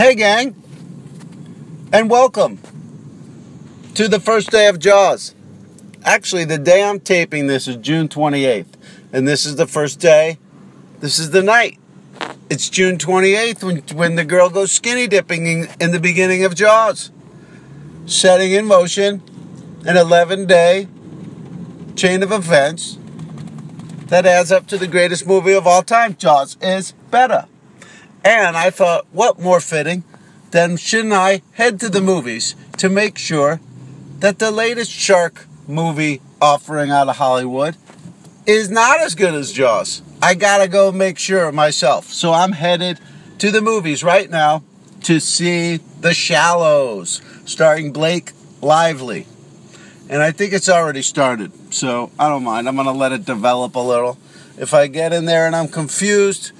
Hey, gang, and welcome to the first day of Jaws. Actually, the day I'm taping this is June 28th, and this is the first day. This is the night. It's June 28th when, when the girl goes skinny dipping in, in the beginning of Jaws, setting in motion an 11 day chain of events that adds up to the greatest movie of all time. Jaws is better. And I thought, what more fitting than shouldn't I head to the movies to make sure that the latest shark movie offering out of Hollywood is not as good as Jaws. I gotta go make sure myself. So I'm headed to the movies right now to see The Shallows, starring Blake Lively. And I think it's already started, so I don't mind. I'm gonna let it develop a little. If I get in there and I'm confused,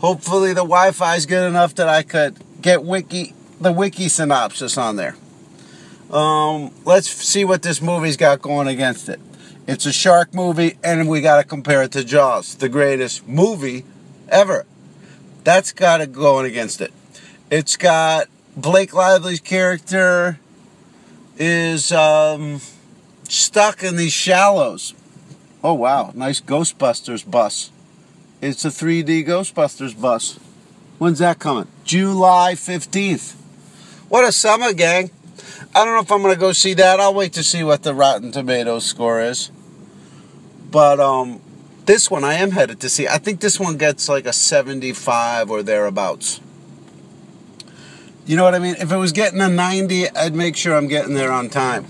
Hopefully the Wi-Fi is good enough that I could get wiki the wiki synopsis on there. Um, let's see what this movie's got going against it. It's a shark movie, and we got to compare it to Jaws, the greatest movie ever. That's got it going against it. It's got Blake Lively's character is um, stuck in these shallows. Oh wow, nice Ghostbusters bus. It's a 3D Ghostbusters bus. When's that coming? July 15th. What a summer, gang. I don't know if I'm going to go see that. I'll wait to see what the Rotten Tomatoes score is. But um, this one I am headed to see. I think this one gets like a 75 or thereabouts. You know what I mean? If it was getting a 90, I'd make sure I'm getting there on time.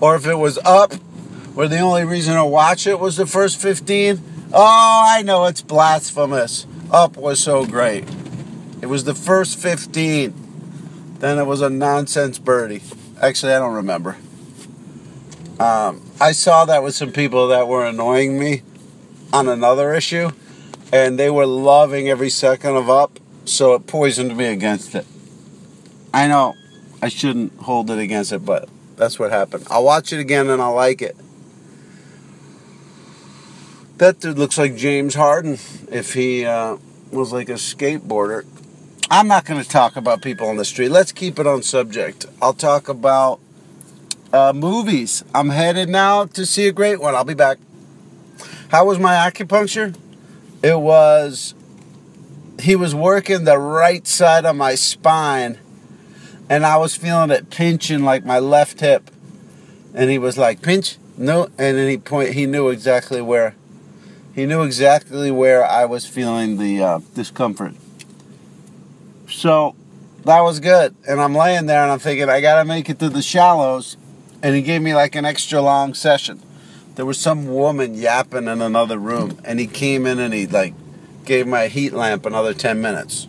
Or if it was up, where the only reason to watch it was the first 15, Oh, I know it's blasphemous. Up was so great. It was the first 15. Then it was a nonsense birdie. Actually, I don't remember. Um, I saw that with some people that were annoying me on another issue, and they were loving every second of Up, so it poisoned me against it. I know I shouldn't hold it against it, but that's what happened. I'll watch it again and I'll like it. That dude looks like James Harden if he uh, was like a skateboarder. I'm not going to talk about people on the street. Let's keep it on subject. I'll talk about uh, movies. I'm headed now to see a great one. I'll be back. How was my acupuncture? It was, he was working the right side of my spine, and I was feeling it pinching like my left hip. And he was like, pinch? No. And then he point. He knew exactly where he knew exactly where I was feeling the uh, discomfort. So that was good. And I'm laying there and I'm thinking, I got to make it to the shallows. And he gave me like an extra long session. There was some woman yapping in another room. And he came in and he like gave my heat lamp another 10 minutes.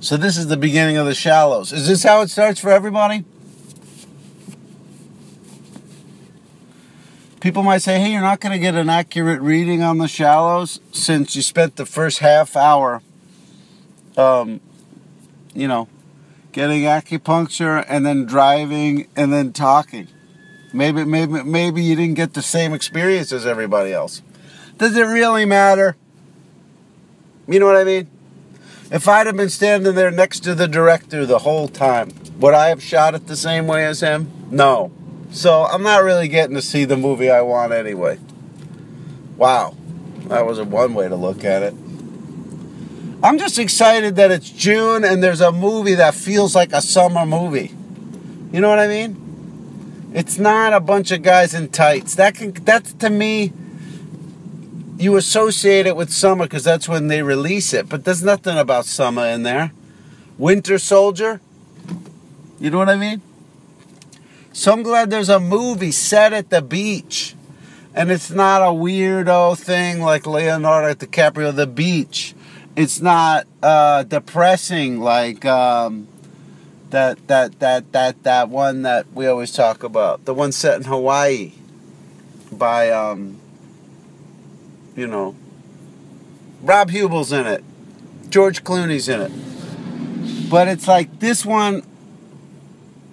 So this is the beginning of the shallows. Is this how it starts for everybody? People might say, hey, you're not going to get an accurate reading on the shallows since you spent the first half hour, um, you know, getting acupuncture and then driving and then talking. Maybe, maybe, maybe you didn't get the same experience as everybody else. Does it really matter? You know what I mean? If I'd have been standing there next to the director the whole time, would I have shot it the same way as him? No. So I'm not really getting to see the movie I want anyway. Wow. That was a one way to look at it. I'm just excited that it's June and there's a movie that feels like a summer movie. You know what I mean? It's not a bunch of guys in tights. That can that's to me you associate it with summer because that's when they release it, but there's nothing about summer in there. Winter Soldier? You know what I mean? So I'm glad there's a movie set at the beach. And it's not a weirdo thing like Leonardo DiCaprio, The Beach. It's not uh, depressing like um, that, that, that, that, that one that we always talk about. The one set in Hawaii by, um, you know, Rob Huebel's in it. George Clooney's in it. But it's like this one,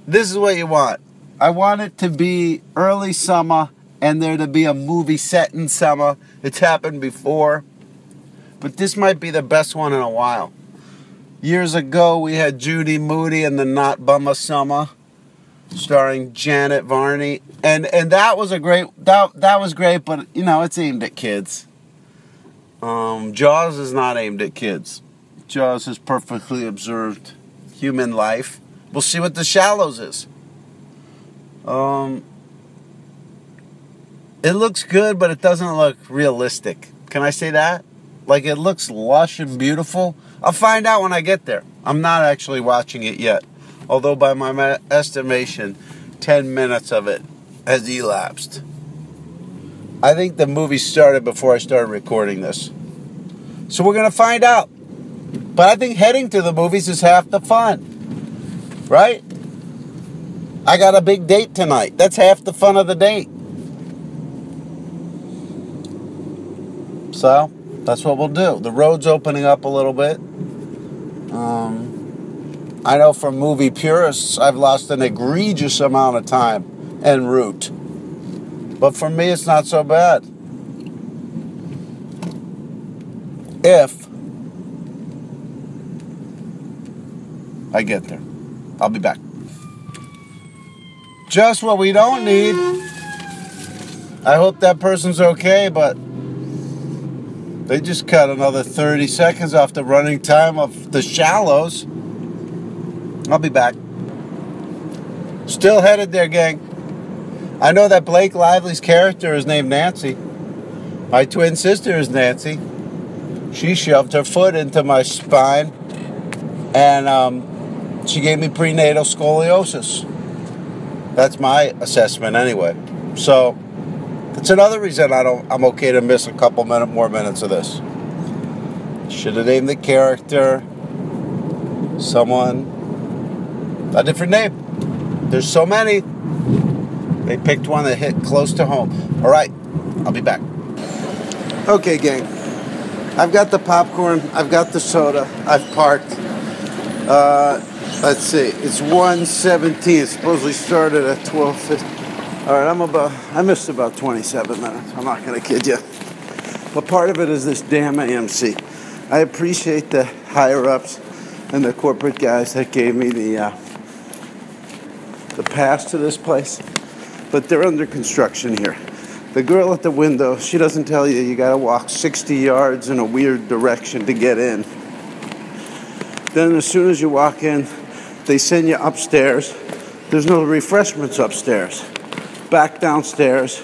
this is what you want I want it to be early summer and there to be a movie set in summer. It's happened before. But this might be the best one in a while. Years ago, we had Judy Moody and the Not Bummer Summer, starring Janet Varney, and and that was a great that that was great, but you know it's aimed at kids. Um, Jaws is not aimed at kids. Jaws is perfectly observed human life. We'll see what The Shallows is. Um, it looks good, but it doesn't look realistic. Can I say that? Like it looks lush and beautiful. I'll find out when I get there. I'm not actually watching it yet. Although, by my estimation, 10 minutes of it has elapsed. I think the movie started before I started recording this. So we're going to find out. But I think heading to the movies is half the fun. Right? I got a big date tonight. That's half the fun of the date. So, that's what we'll do. The road's opening up a little bit. Um, I know from movie purists, I've lost an egregious amount of time en route. But for me, it's not so bad. If I get there, I'll be back. Just what we don't need. I hope that person's okay, but they just cut another 30 seconds off the running time of the shallows. I'll be back. Still headed there, gang. I know that Blake Lively's character is named Nancy. My twin sister is Nancy. She shoved her foot into my spine and um, she gave me prenatal scoliosis. That's my assessment, anyway. So, it's another reason I don't. I'm okay to miss a couple minute more minutes of this. Should have named the character someone a different name. There's so many. They picked one that hit close to home. All right, I'll be back. Okay, gang. I've got the popcorn. I've got the soda. I've parked. Uh, let's see. It's 117. It supposedly started at 12:50. All right, I'm about, I missed about 27 minutes. I'm not going to kid you. But part of it is this damn AMC. I appreciate the higher ups and the corporate guys that gave me the, uh, the pass to this place. But they're under construction here. The girl at the window, she doesn't tell you you got to walk 60 yards in a weird direction to get in. Then, as soon as you walk in, they send you upstairs. There's no refreshments upstairs back downstairs.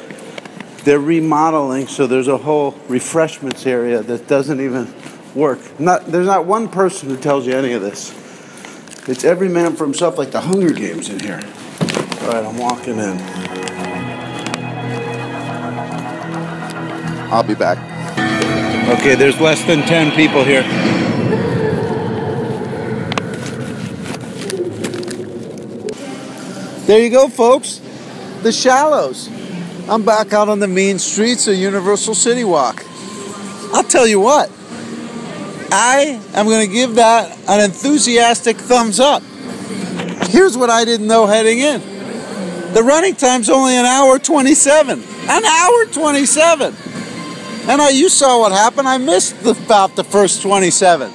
They're remodeling, so there's a whole refreshments area that doesn't even work. Not, there's not one person who tells you any of this. It's every man for himself, like the Hunger Games in here. All right, I'm walking in. I'll be back. Okay, there's less than 10 people here. There you go, folks the shallows. I'm back out on the mean streets of Universal City Walk. I'll tell you what, I am going to give that an enthusiastic thumbs up. Here's what I didn't know heading in the running time's only an hour 27. An hour 27. And I, you saw what happened. I missed the, about the first 27.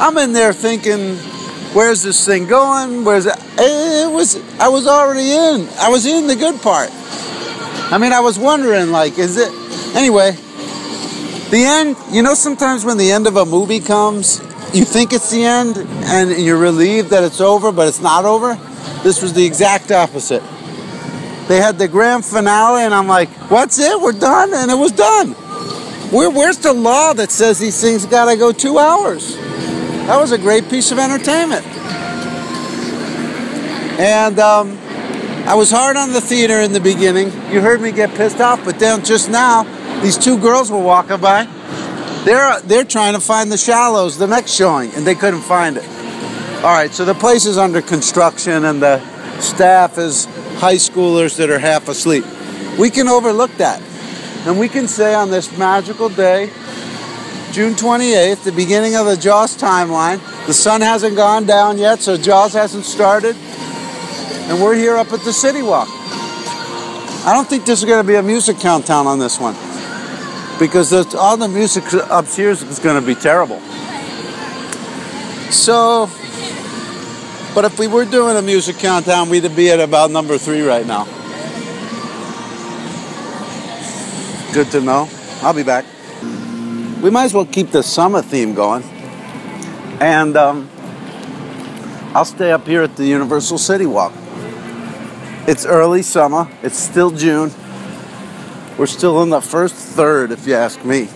I'm in there thinking, where's this thing going? Where's it? Eh, it was. I was already in. I was in the good part. I mean, I was wondering, like, is it? Anyway, the end. You know, sometimes when the end of a movie comes, you think it's the end, and you're relieved that it's over, but it's not over. This was the exact opposite. They had the grand finale, and I'm like, "What's it? We're done," and it was done. Where, where's the law that says these things gotta go two hours? That was a great piece of entertainment. And um, I was hard on the theater in the beginning. You heard me get pissed off, but then just now, these two girls were walking by. They're they're trying to find the shallows, the next showing, and they couldn't find it. All right, so the place is under construction, and the staff is high schoolers that are half asleep. We can overlook that, and we can say on this magical day June 28th, the beginning of the Jaws timeline. The sun hasn't gone down yet, so Jaws hasn't started. And we're here up at the City Walk. I don't think there's going to be a music countdown on this one because all the music up here is going to be terrible. So, but if we were doing a music countdown, we'd be at about number three right now. Good to know. I'll be back. We might as well keep the summer theme going. And um, I'll stay up here at the Universal City Walk. It's early summer, it's still June. We're still in the first third, if you ask me.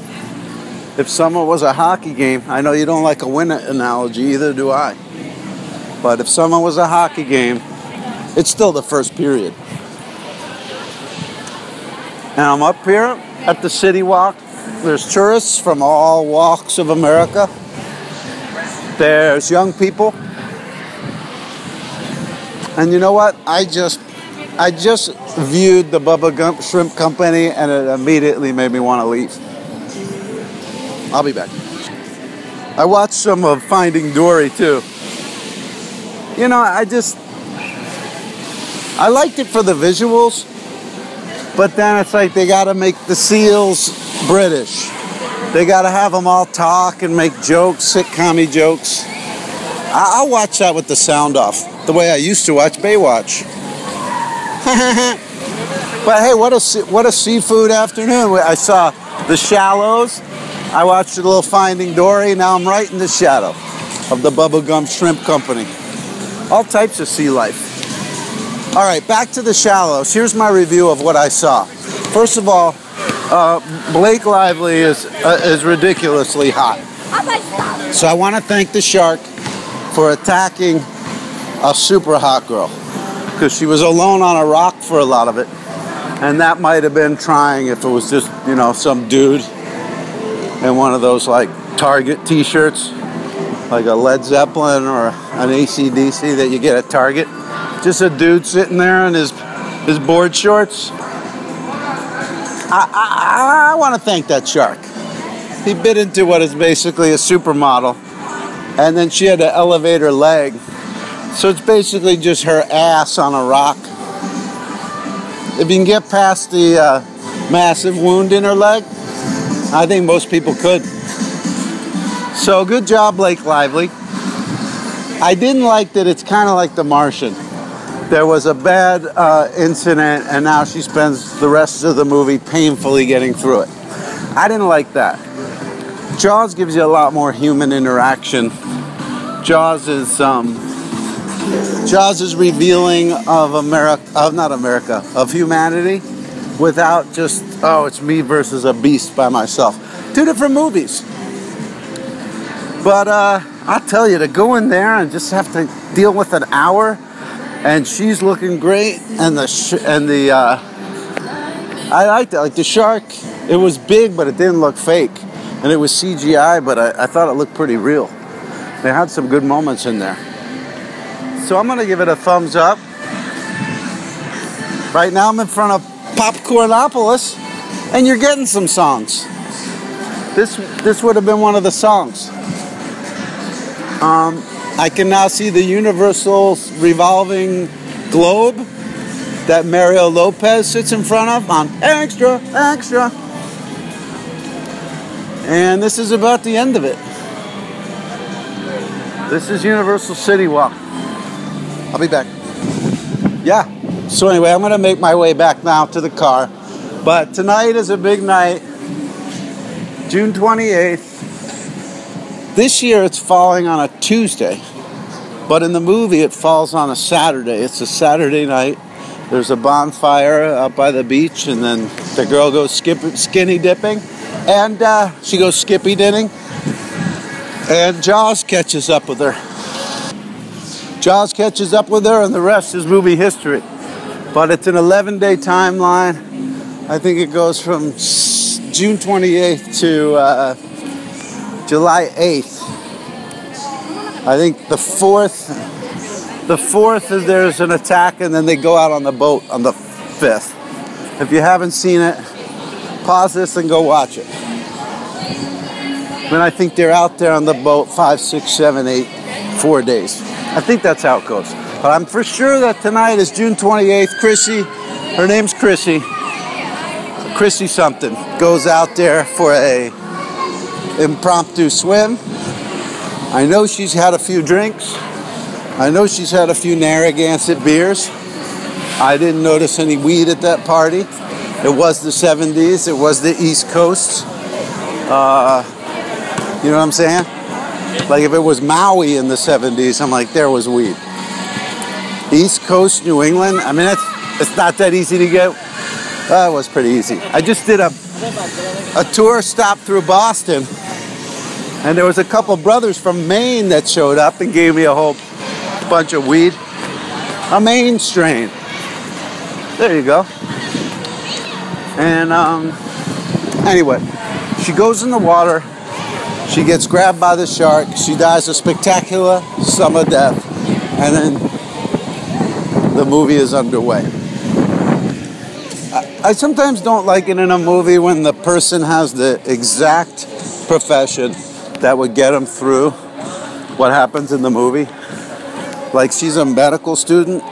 If summer was a hockey game, I know you don't like a win analogy, either do I. But if summer was a hockey game, it's still the first period. And I'm up here at the City Walk. There's tourists from all walks of America. There's young people. And you know what? I just I just viewed the Bubba Gump Shrimp Company and it immediately made me want to leave. I'll be back. I watched some of Finding Dory too. You know, I just I liked it for the visuals, but then it's like they got to make the seals British. They got to have them all talk and make jokes, sitcom jokes. I- I'll watch that with the sound off, the way I used to watch Baywatch. but hey, what a what a seafood afternoon! I saw the shallows. I watched a little Finding Dory. Now I'm right in the shadow of the Bubba Gump Shrimp Company. All types of sea life. All right, back to the shallows. Here's my review of what I saw. First of all, uh, Blake Lively is uh, is ridiculously hot. So I want to thank the shark for attacking a super hot girl because she was alone on a rock for a lot of it. And that might have been trying if it was just, you know, some dude in one of those like Target t shirts, like a Led Zeppelin or an ACDC that you get at Target. Just a dude sitting there in his, his board shorts. I, I, I want to thank that shark. He bit into what is basically a supermodel, and then she had to elevate her leg so it's basically just her ass on a rock. If you can get past the uh, massive wound in her leg, I think most people could. So good job, Blake Lively. I didn't like that it's kind of like The Martian. There was a bad uh, incident, and now she spends the rest of the movie painfully getting through it. I didn't like that. Jaws gives you a lot more human interaction. Jaws is um, Jaws is revealing of America, of not America, of humanity without just, oh, it's me versus a beast by myself. Two different movies. But uh, I'll tell you, to go in there and just have to deal with an hour, and she's looking great, and the sh- and the uh, I liked it. Like the shark, it was big, but it didn't look fake, and it was CGI, but I, I thought it looked pretty real. They had some good moments in there. So I'm gonna give it a thumbs up. Right now I'm in front of Popcornopolis, and you're getting some songs. This this would have been one of the songs. Um, I can now see the universal revolving globe that Mario Lopez sits in front of on extra, extra. And this is about the end of it. This is Universal City Walk. I'll be back. Yeah. So anyway, I'm gonna make my way back now to the car. But tonight is a big night. June 28th. This year it's falling on a Tuesday. But in the movie it falls on a Saturday. It's a Saturday night. There's a bonfire out by the beach, and then the girl goes skip, skinny dipping, and uh, she goes skippy dinning, and Jaws catches up with her. Jaws catches up with her, and the rest is movie history. But it's an 11 day timeline. I think it goes from June 28th to uh, July 8th. I think the 4th, the 4th is there's an attack, and then they go out on the boat on the 5th. If you haven't seen it, pause this and go watch it. Then I think they're out there on the boat five, six, seven, eight, four days. I think that's how it goes. But I'm for sure that tonight is June 28th. Chrissy, her name's Chrissy. Chrissy something goes out there for a impromptu swim. I know she's had a few drinks. I know she's had a few Narragansett beers. I didn't notice any weed at that party. It was the 70s, it was the East Coast. Uh, you know what I'm saying? Like if it was Maui in the 70s, I'm like, there was weed. East Coast, New England, I mean, it's, it's not that easy to get. Uh, was pretty easy. I just did a, a tour stop through Boston, and there was a couple brothers from Maine that showed up and gave me a whole bunch of weed. A main strain. There you go. And um, anyway, she goes in the water. She gets grabbed by the shark. She dies a spectacular summer death. And then the movie is underway. I, I sometimes don't like it in a movie when the person has the exact profession that would get them through what happens in the movie. Like she's a medical student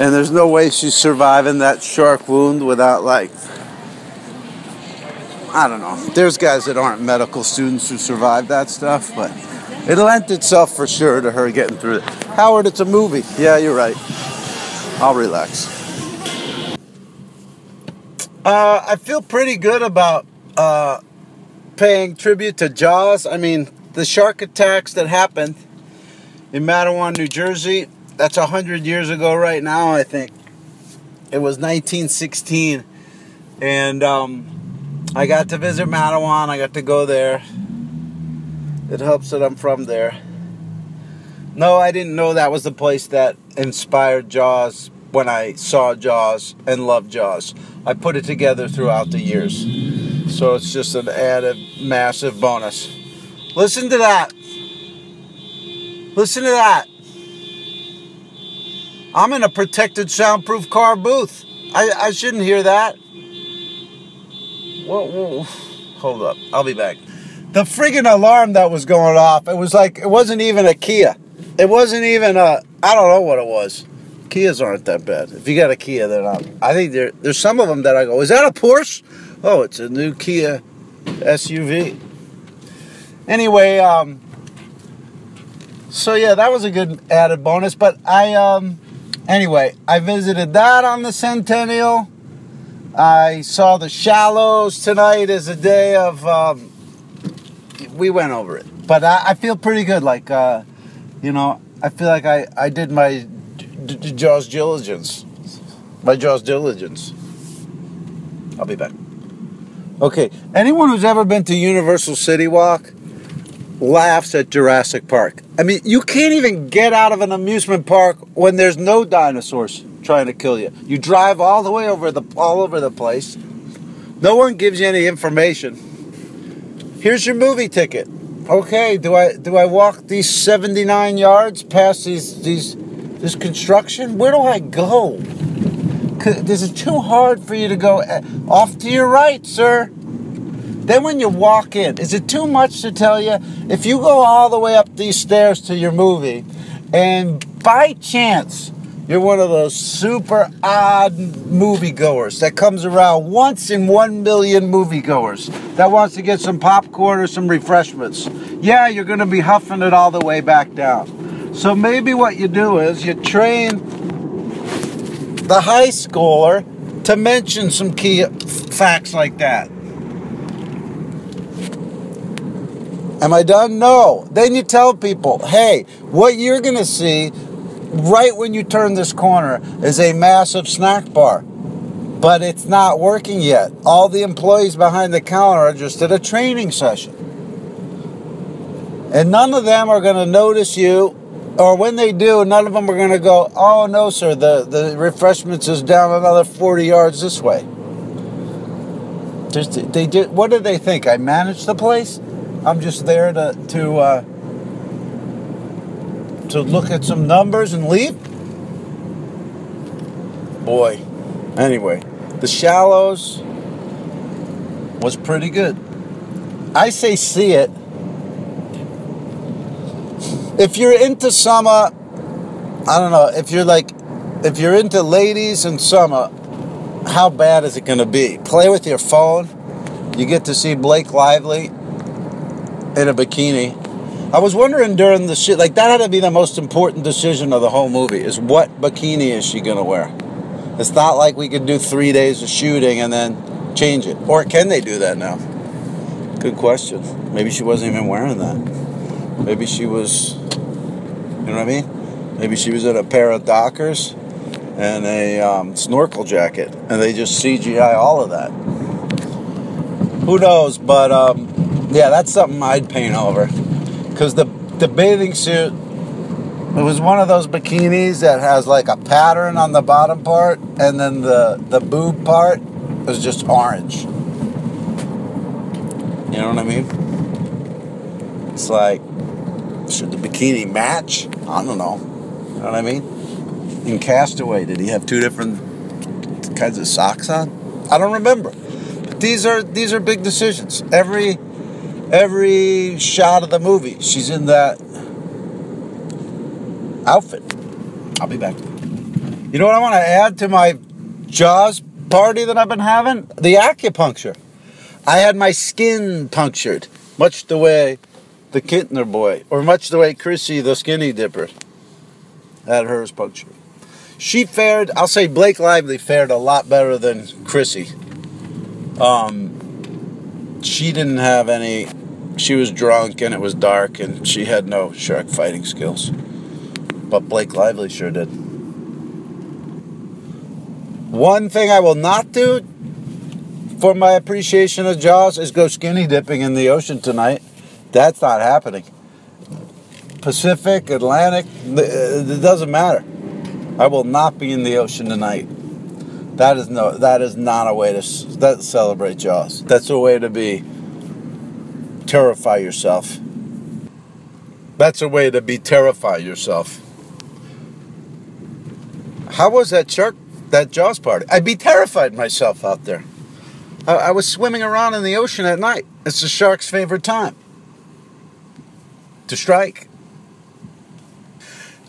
and there's no way she's surviving that shark wound without like I don't know. There's guys that aren't medical students who survive that stuff, but it lent itself for sure to her getting through it. Howard, it's a movie. Yeah, you're right. I'll relax. Uh, I feel pretty good about uh, paying tribute to Jaws. I mean, the shark attacks that happened in Matawan, New Jersey, that's 100 years ago right now, I think. It was 1916. And um, I got to visit Matawan. I got to go there. It helps that I'm from there. No, I didn't know that was the place that inspired Jaws when I saw Jaws and loved Jaws. I put it together throughout the years. So it's just an added massive bonus. Listen to that. Listen to that. I'm in a protected soundproof car booth. I, I shouldn't hear that. Whoa, whoa, hold up. I'll be back. The friggin' alarm that was going off, it was like, it wasn't even a Kia. It wasn't even a, I don't know what it was. Kias aren't that bad. If you got a Kia, they're not. I think there, there's some of them that I go, is that a Porsche? Oh, it's a new Kia SUV. Anyway, um, so yeah, that was a good added bonus. But I, um, anyway, I visited that on the Centennial. I saw the Shallows tonight as a day of. Um, we went over it, but I, I feel pretty good. Like, uh, you know, I feel like I I did my d- d- Jaws diligence, my Jaws diligence. I'll be back. Okay, anyone who's ever been to Universal City Walk laughs at Jurassic Park. I mean, you can't even get out of an amusement park when there's no dinosaurs trying to kill you. You drive all the way over the all over the place. No one gives you any information. Here's your movie ticket. Okay, do I do I walk these 79 yards past these these this construction? Where do I go? This Is too hard for you to go eh, off to your right, sir? Then when you walk in, is it too much to tell you? If you go all the way up these stairs to your movie, and by chance you're one of those super odd moviegoers that comes around once in one million moviegoers that wants to get some popcorn or some refreshments, yeah, you're going to be huffing it all the way back down. So maybe what you do is you train the high schooler to mention some key facts like that. Am I done? No. Then you tell people, hey, what you're going to see right when you turn this corner is a massive snack bar. But it's not working yet. All the employees behind the counter are just at a training session. And none of them are going to notice you, or when they do, none of them are going to go, oh no, sir, the, the refreshments is down another 40 yards this way. Just, they did, what do they think? I manage the place? I'm just there to to uh, to look at some numbers and leap. Boy, anyway, the shallows was pretty good. I say see it. If you're into summer, I don't know. If you're like, if you're into ladies and summer, how bad is it going to be? Play with your phone. You get to see Blake Lively in a bikini. I was wondering during the shit, like that had to be the most important decision of the whole movie is what bikini is she gonna wear? It's not like we could do three days of shooting and then change it. Or can they do that now? Good question. Maybe she wasn't even wearing that. Maybe she was, you know what I mean? Maybe she was in a pair of Dockers and a um, snorkel jacket, and they just CGI all of that. Who knows? But um, yeah, that's something I'd paint over because the the bathing suit it was one of those bikinis that has like a pattern on the bottom part, and then the the boob part was just orange. You know what I mean? It's like, should the bikini match? I don't know. You know what I mean? In Castaway, did he have two different kinds of socks on? I don't remember. But these are these are big decisions. Every every shot of the movie, she's in that outfit. I'll be back. You know what I want to add to my Jaws party that I've been having? The acupuncture. I had my skin punctured, much the way the Kintner boy, or much the way Chrissy, the skinny dipper, had hers punctured. She fared, I'll say Blake Lively fared a lot better than Chrissy. Um, she didn't have any, she was drunk and it was dark and she had no shark fighting skills. But Blake Lively sure did. One thing I will not do for my appreciation of Jaws is go skinny dipping in the ocean tonight. That's not happening. Pacific, Atlantic, uh, it doesn't matter. I will not be in the ocean tonight. That is no. That is not a way to that celebrate Jaws. That's a way to be terrify yourself. That's a way to be terrify yourself. How was that shark? That Jaws party? I'd be terrified myself out there. I, I was swimming around in the ocean at night. It's the shark's favorite time to strike.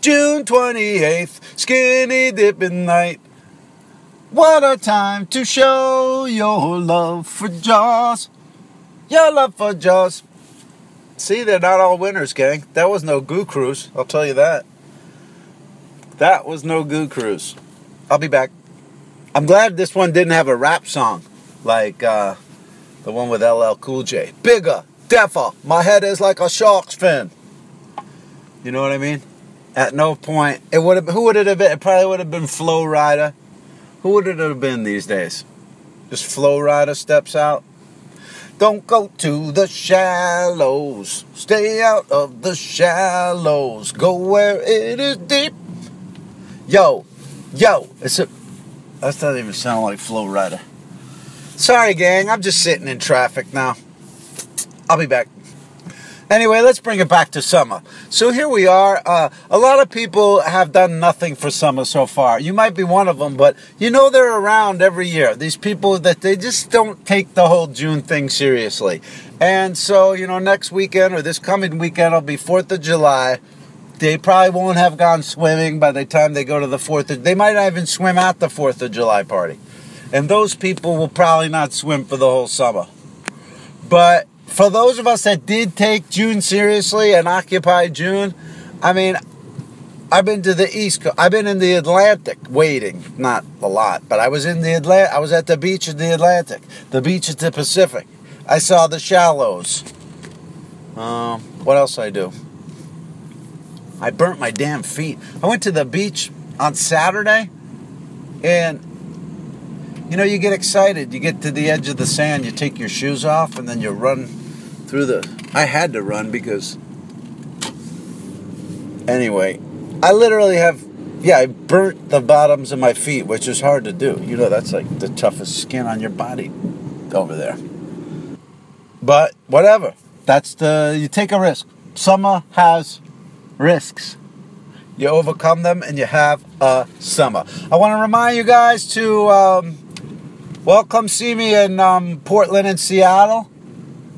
June 28th, skinny dipping night. What a time to show your love for Jaws. Your love for Jaws. See, they're not all winners, gang. That was no goo cruise, I'll tell you that. That was no goo cruise. I'll be back. I'm glad this one didn't have a rap song like uh, the one with LL Cool J. Bigger, deafer, my head is like a shark's fin. You know what I mean? At no point, it would have. Who would it have been? It probably would have been Flo Rida. Who would it have been these days? Just Flo Rida steps out. Don't go to the shallows. Stay out of the shallows. Go where it is deep. Yo, yo, it's a. That doesn't even sound like Flo Rida. Sorry, gang. I'm just sitting in traffic now. I'll be back. Anyway, let's bring it back to summer. So here we are. Uh, a lot of people have done nothing for summer so far. You might be one of them, but you know they're around every year. These people that they just don't take the whole June thing seriously. And so, you know, next weekend or this coming weekend will be 4th of July. They probably won't have gone swimming by the time they go to the 4th. Of, they might not even swim at the 4th of July party. And those people will probably not swim for the whole summer. But for those of us that did take June seriously and occupy June, I mean, I've been to the East Coast. I've been in the Atlantic waiting, not a lot, but I was in the Atlantic. I was at the beach in the Atlantic, the beach at the Pacific. I saw the shallows. Um, what else I do? I burnt my damn feet. I went to the beach on Saturday, and you know, you get excited. You get to the edge of the sand, you take your shoes off, and then you run through the. I had to run because. Anyway, I literally have. Yeah, I burnt the bottoms of my feet, which is hard to do. You know, that's like the toughest skin on your body over there. But whatever. That's the. You take a risk. Summer has risks you overcome them and you have a summer. I want to remind you guys to um, well, come see me in um, Portland and Seattle.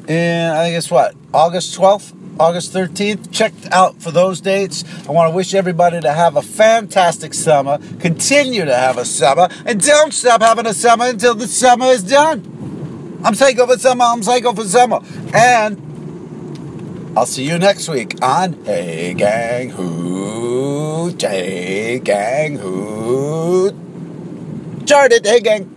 And I it's what, August 12th, August 13th. Check out for those dates. I want to wish everybody to have a fantastic summer. Continue to have a summer. And don't stop having a summer until the summer is done. I'm psycho for summer. I'm psycho for summer. And I'll see you next week on Hey Gang Hoot. Hey Gang Hoot. Charted, Hey Gang.